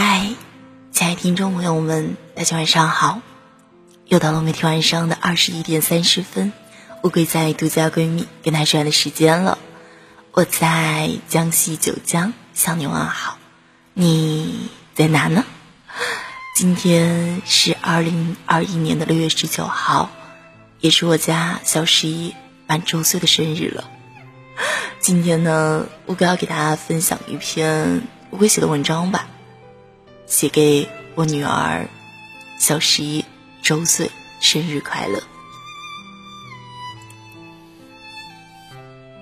嗨，亲爱的听众朋友们，大家晚上好！又到了每天晚上的二十一点三十分，乌龟在独家闺蜜跟他说的时间了。我在江西九江向你问好，你在哪呢？今天是二零二一年的六月十九号，也是我家小十一满周岁的生日了。今天呢，乌龟要给大家分享一篇乌龟写的文章吧。写给我女儿小十一周岁生日快乐。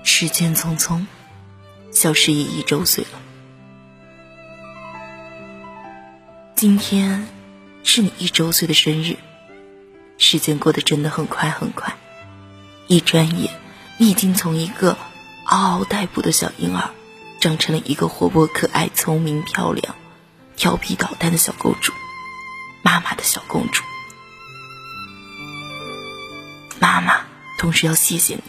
时间匆匆，小十一一周岁了。今天是你一周岁的生日，时间过得真的很快很快，一转眼你已经从一个嗷嗷待哺的小婴儿，长成了一个活泼可爱、聪明漂亮。调皮捣蛋的小公主，妈妈的小公主，妈妈，同时要谢谢你，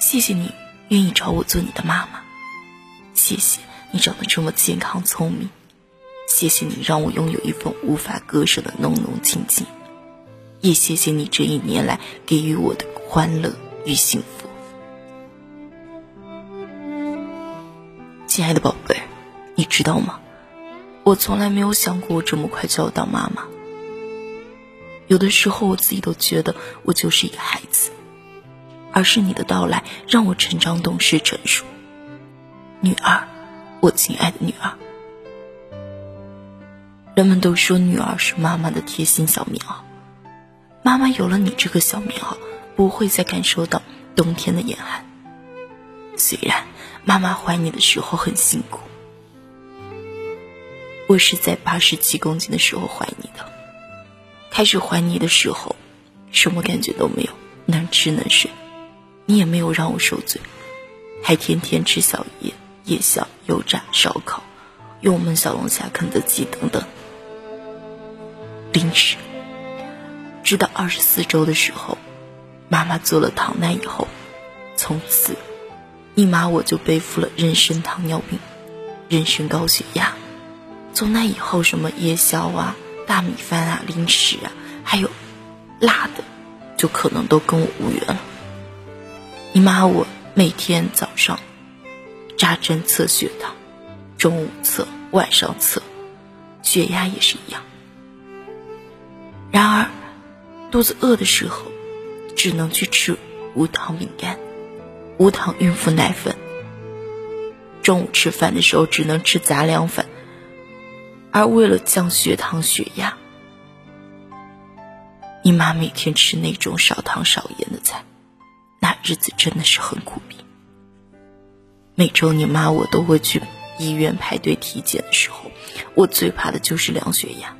谢谢你愿意找我做你的妈妈，谢谢你长得这么健康聪明，谢谢你让我拥有一份无法割舍的浓浓亲情，也谢谢你这一年来给予我的欢乐与幸福，亲爱的宝贝，你知道吗？我从来没有想过我这么快就要当妈妈。有的时候我自己都觉得我就是一个孩子，而是你的到来让我成长懂事成熟。女儿，我亲爱的女儿。人们都说女儿是妈妈的贴心小棉袄，妈妈有了你这个小棉袄，不会再感受到冬天的严寒。虽然妈妈怀你的时候很辛苦。我是在八十七公斤的时候怀你的，开始怀你的时候，什么感觉都没有，能吃能睡，你也没有让我受罪，还天天吃宵夜、夜宵、油炸、烧烤、用我们小龙虾、肯德基等等零食。直到二十四周的时候，妈妈做了糖奶以后，从此，你妈我就背负了妊娠糖尿病，妊娠高血压。从那以后，什么夜宵啊、大米饭啊、零食啊，还有辣的，就可能都跟我无缘了。你妈我每天早上扎针测血糖，中午测，晚上测，血压也是一样。然而，肚子饿的时候，只能去吃无糖饼干、无糖孕妇奶粉。中午吃饭的时候，只能吃杂粮饭。而为了降血糖、血压，你妈每天吃那种少糖少盐的菜，那日子真的是很苦逼。每周你妈我都会去医院排队体检的时候，我最怕的就是量血压。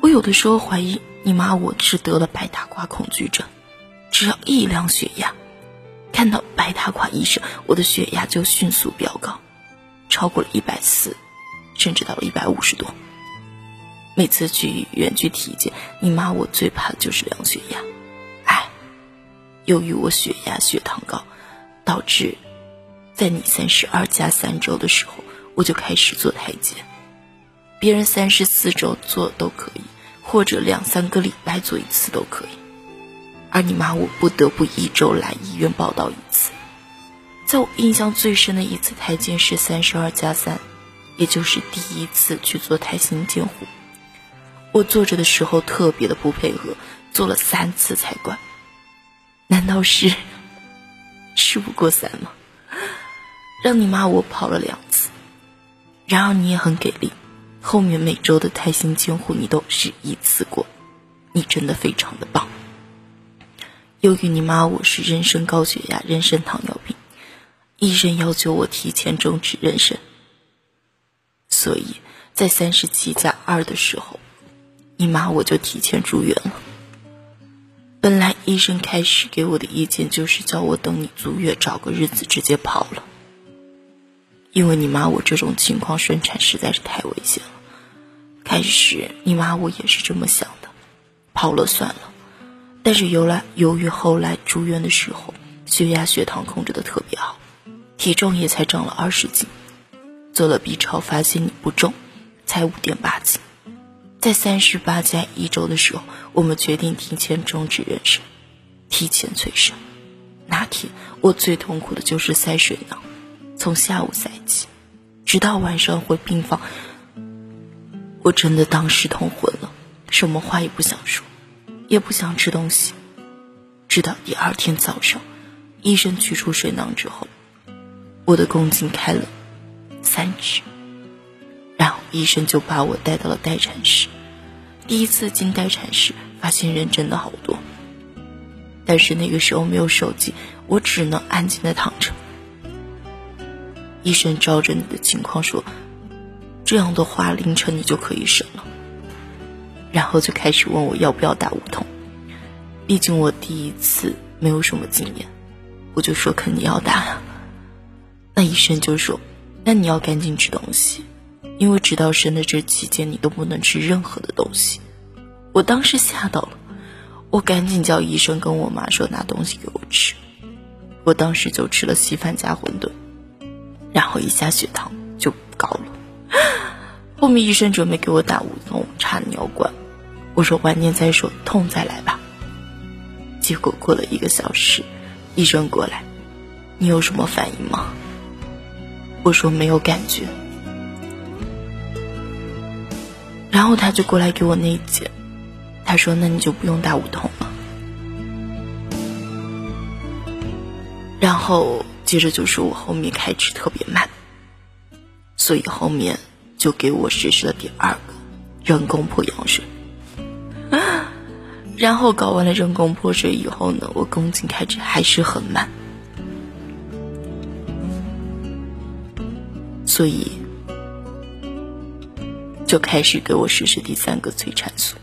我有的时候怀疑你妈我是得了白大褂恐惧症，只要一量血压，看到白大褂医生，我的血压就迅速飙高，超过了一百四。甚至到了一百五十多。每次去医院去体检，你妈我最怕的就是量血压。哎，由于我血压血糖高，导致在你三十二加三周的时候，我就开始做胎检。别人三十四周做都可以，或者两三个礼拜做一次都可以。而你妈我不得不一周来医院报道一次。在我印象最深的一次胎检是三十二加三。也就是第一次去做胎心监护，我坐着的时候特别的不配合，做了三次才管。难道是事不过三吗？让你妈我跑了两次，然而你也很给力，后面每周的胎心监护你都是一次过，你真的非常的棒。由于你妈我是妊娠高血压、妊娠糖尿病，医生要求我提前终止妊娠。所以在三十七加二的时候，你妈我就提前住院了。本来医生开始给我的意见就是叫我等你足月找个日子直接跑了，因为你妈我这种情况顺产实在是太危险了。开始你妈我也是这么想的，跑了算了。但是由来由于后来住院的时候，血压血糖控制的特别好，体重也才长了二十斤。做了 B 超，发现你不重，才五点八斤。在三十八加一周的时候，我们决定提前终止妊娠，提前催生。那天我最痛苦的就是塞水囊，从下午塞起，直到晚上回病房，我真的当时痛昏了，什么话也不想说，也不想吃东西。直到第二天早上，医生取出水囊之后，我的宫颈开了三指，然后医生就把我带到了待产室。第一次进待产室，发现人真的好多。但是那个时候没有手机，我只能安静的躺着。医生照着你的情况说：“这样的话，凌晨你就可以生了。”然后就开始问我要不要打无痛。毕竟我第一次没有什么经验，我就说肯定要打呀。那医生就说：“那你要赶紧吃东西，因为直到生的这期间你都不能吃任何的东西。”我当时吓到了。我赶紧叫医生跟我妈说拿东西给我吃，我当时就吃了稀饭加馄饨，然后一下血糖就高了。后面医生准备给我打无痛插尿管，我说晚点再说，痛再来吧。结果过了一个小时，医生过来，你有什么反应吗？我说没有感觉，然后他就过来给我内检。他说：“那你就不用打无痛了。”然后接着就说我后面开支特别慢，所以后面就给我实施了第二个人工破羊水。然后搞完了人工破水以后呢，我宫颈开指还是很慢，所以就开始给我实施第三个催产素。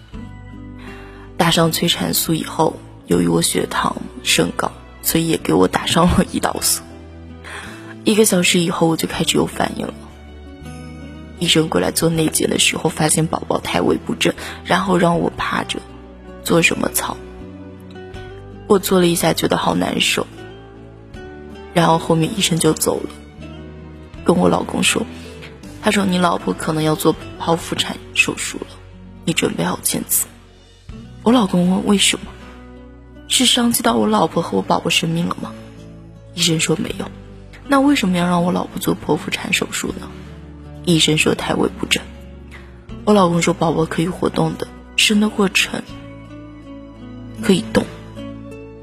打上催产素以后，由于我血糖升高，所以也给我打上了胰岛素。一个小时以后，我就开始有反应了。医生过来做内检的时候，发现宝宝胎位不正，然后让我趴着做什么操。我做了一下，觉得好难受。然后后面医生就走了，跟我老公说：“他说你老婆可能要做剖腹产手术了，你准备好签字。”我老公问：“为什么？是伤及到我老婆和我宝宝生命了吗？”医生说：“没有。”那为什么要让我老婆做剖腹产手术呢？医生说：“胎位不正。”我老公说：“宝宝可以活动的，生的过程可以动，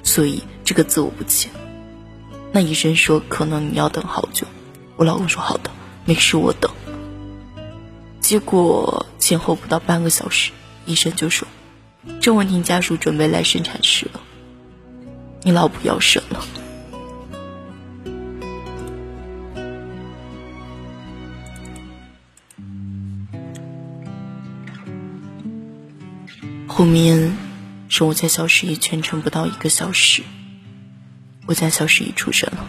所以这个字我不签。”那医生说：“可能你要等好久。”我老公说：“好的，没事，我等。”结果前后不到半个小时，医生就说。郑文婷家属准备来生产室了，你老婆要生了。后面是我家小十一全程不到一个小时，我家小十一出生了，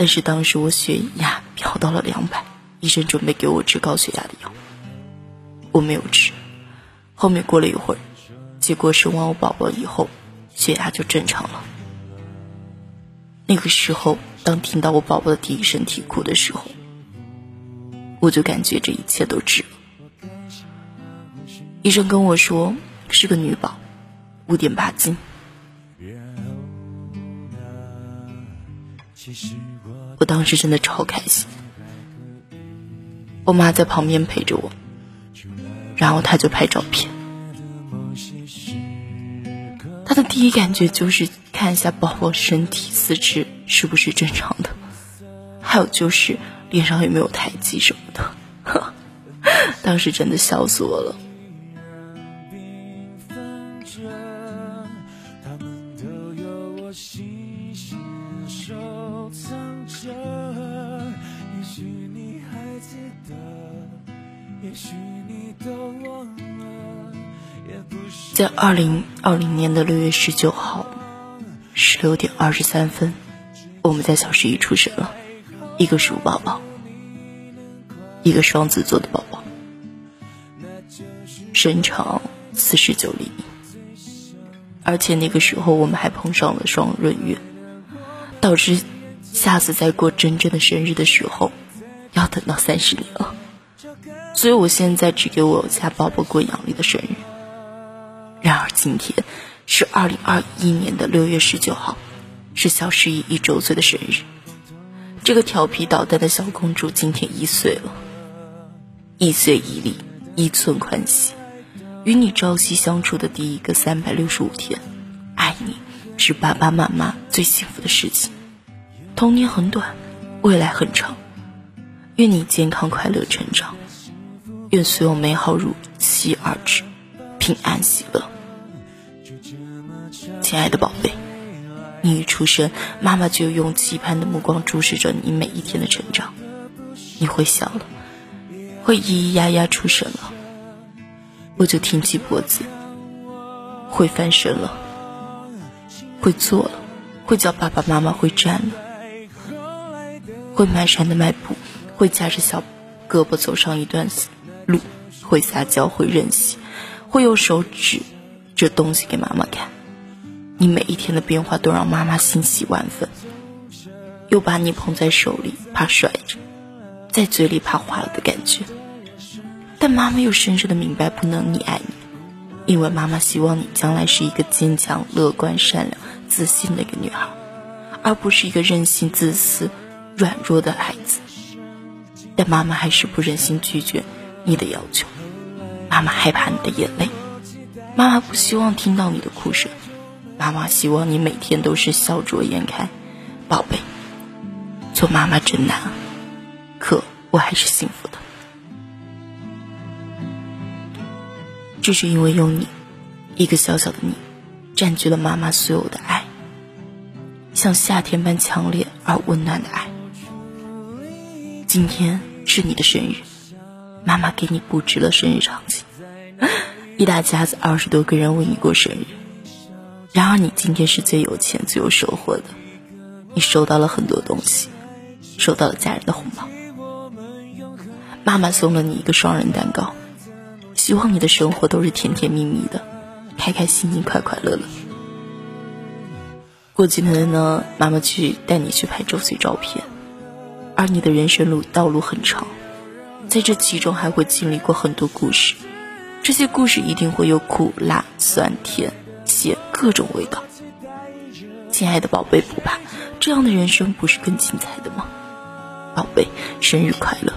但是当时我血压飙到了两百，医生准备给我治高血压的药，我没有吃。后面过了一会儿。结果生完我宝宝以后，血压就正常了。那个时候，当听到我宝宝的第一声啼哭的时候，我就感觉这一切都值了。医生跟我说是个女宝，五点八斤。我当时真的超开心，我妈在旁边陪着我，然后她就拍照片。他的第一感觉就是看一下宝宝身体四肢是不是正常的，还有就是脸上有没有胎记什么的。当时真的笑死我了。二零二零年的六月十九号十六点二十三分，我们家小十一出生了，一个鼠宝宝，一个双子座的宝宝，身长四十九厘米，而且那个时候我们还碰上了双闰月，导致下次再过真正的生日的时候，要等到三十年了。所以我现在只给我家宝宝过阳历的生日。然而今天是二零二一年的六月十九号，是小十一一周岁的生日。这个调皮捣蛋的小公主今天一岁了，一岁一粒，一寸宽喜。与你朝夕相处的第一个三百六十五天，爱你是爸爸妈妈最幸福的事情。童年很短，未来很长，愿你健康快乐成长，愿所有美好如期而至，平安喜乐。亲爱的宝贝，你一出生，妈妈就用期盼的目光注视着你每一天的成长。你会笑了，会咿咿呀呀出声了。我就挺起脖子，会翻身了，会坐了，会叫爸爸妈妈，会站了，会蹒跚的迈步，会夹着小胳膊走上一段路，会撒娇，会任性，会用手指着东西给妈妈看。你每一天的变化都让妈妈欣喜万分，又把你捧在手里，怕摔着，在嘴里怕化了的感觉。但妈妈又深深的明白，不能溺爱你，因为妈妈希望你将来是一个坚强、乐观、善良、自信的一个女孩，而不是一个任性、自私、软弱的孩子。但妈妈还是不忍心拒绝你的要求，妈妈害怕你的眼泪，妈妈不希望听到你的哭声，妈妈希望你每天都是笑逐颜开。宝贝，做妈妈真难，可我还是幸福的。只是因为有你，一个小小的你，占据了妈妈所有的爱，像夏天般强烈而温暖的爱。今天是你的生日，妈妈给你布置了生日场景，一大家子二十多个人为你过生日。然而你今天是最有钱、最有收获的，你收到了很多东西，收到了家人的红包，妈妈送了你一个双人蛋糕。希望你的生活都是甜甜蜜蜜的，开开心心，快快乐乐。过几天呢，妈妈去带你去拍周岁照片，而你的人生路道路很长，在这其中还会经历过很多故事，这些故事一定会有苦辣酸甜咸各种味道。亲爱的宝贝，不怕，这样的人生不是更精彩的吗？宝贝，生日快乐！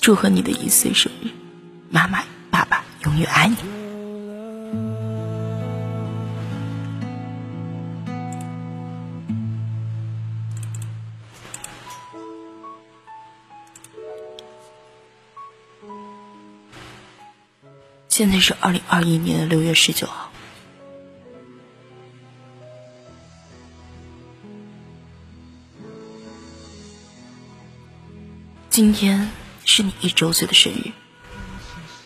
祝贺你的一岁生日！妈妈，爸爸永远爱你。现在是二零二一年的六月十九号，今天是你一周岁的生日。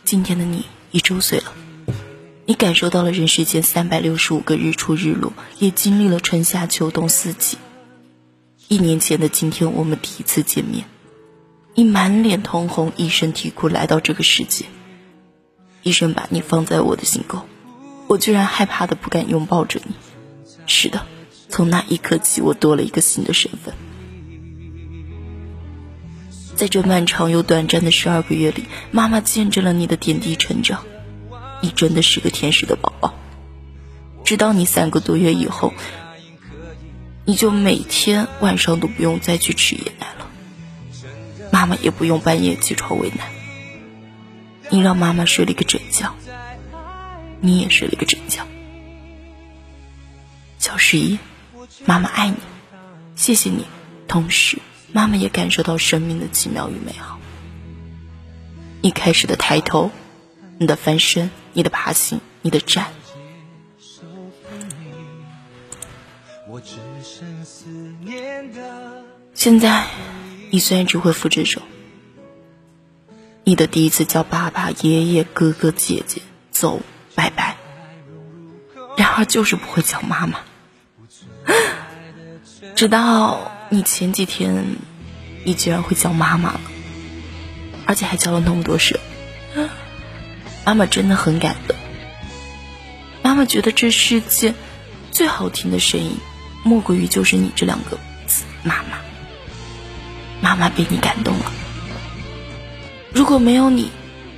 今天的你一周岁了，你感受到了人世间三百六十五个日出日落，也经历了春夏秋冬四季。一年前的今天，我们第一次见面，你满脸通红，一身啼哭来到这个世界。医生把你放在我的心口，我居然害怕的不敢拥抱着你。是的，从那一刻起，我多了一个新的身份。在这漫长又短暂的十二个月里，妈妈见证了你的点滴成长。你真的是个天使的宝宝。直到你三个多月以后，你就每天晚上都不用再去吃夜奶了，妈妈也不用半夜起床喂奶。你让妈妈睡了一个整觉，你也睡了一个整觉。小十一，妈妈爱你，谢谢你，同时。妈妈也感受到生命的奇妙与美好。你开始的抬头，你的翻身，你的爬行，你的站。现在，你虽然只会扶着手，你的第一次叫爸爸、爷爷、哥哥、姐姐、走、拜拜，然而就是不会叫妈妈，直到。你前几天，你居然会叫妈妈了，而且还叫了那么多声，妈妈真的很感动。妈妈觉得这世界最好听的声音，莫过于就是你这两个字“妈妈”。妈妈被你感动了。如果没有你，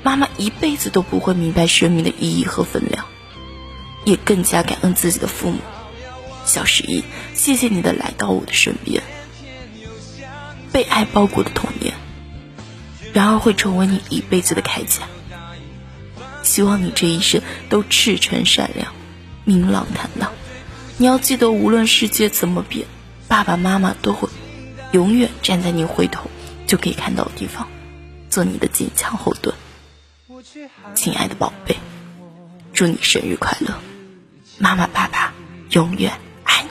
妈妈一辈子都不会明白生命的意义和分量，也更加感恩自己的父母。小十一，谢谢你的来到我的身边。被爱包裹的童年，然而会成为你一辈子的铠甲。希望你这一生都赤诚善良、明朗坦荡。你要记得，无论世界怎么变，爸爸妈妈都会永远站在你回头就可以看到的地方，做你的坚强后盾。亲爱的宝贝，祝你生日快乐！妈妈、爸爸永远爱你。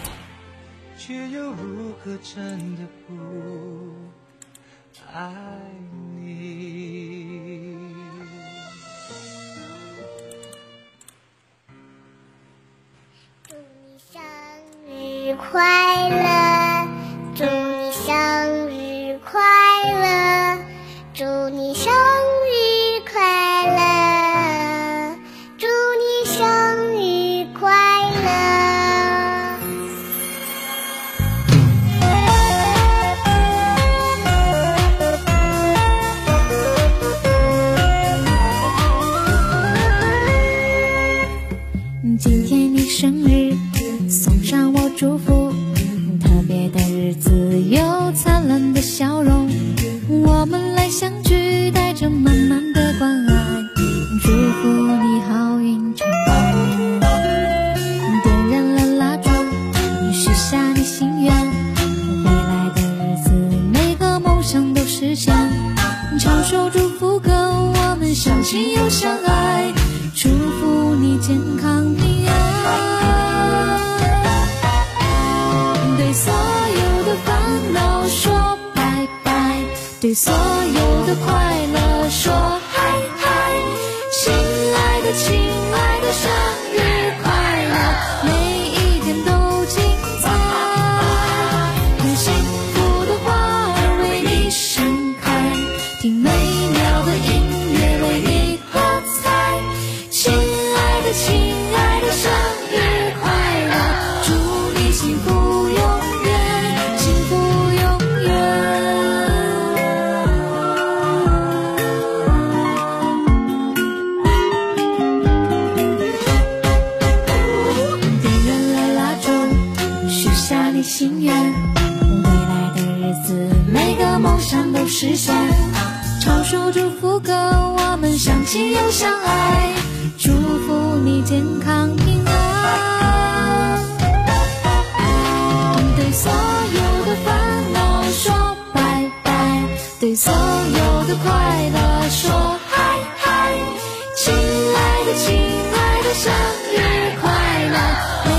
却又如何真的不爱你？祝你生日快乐！所有的快乐许下你心愿，未来的日子，每个梦想都实现。唱首祝福歌，我们相亲又相爱，祝福你健康平安。对所有的烦恼说拜拜，对所有的快乐说嗨嗨，亲爱的，亲爱的，生日快乐。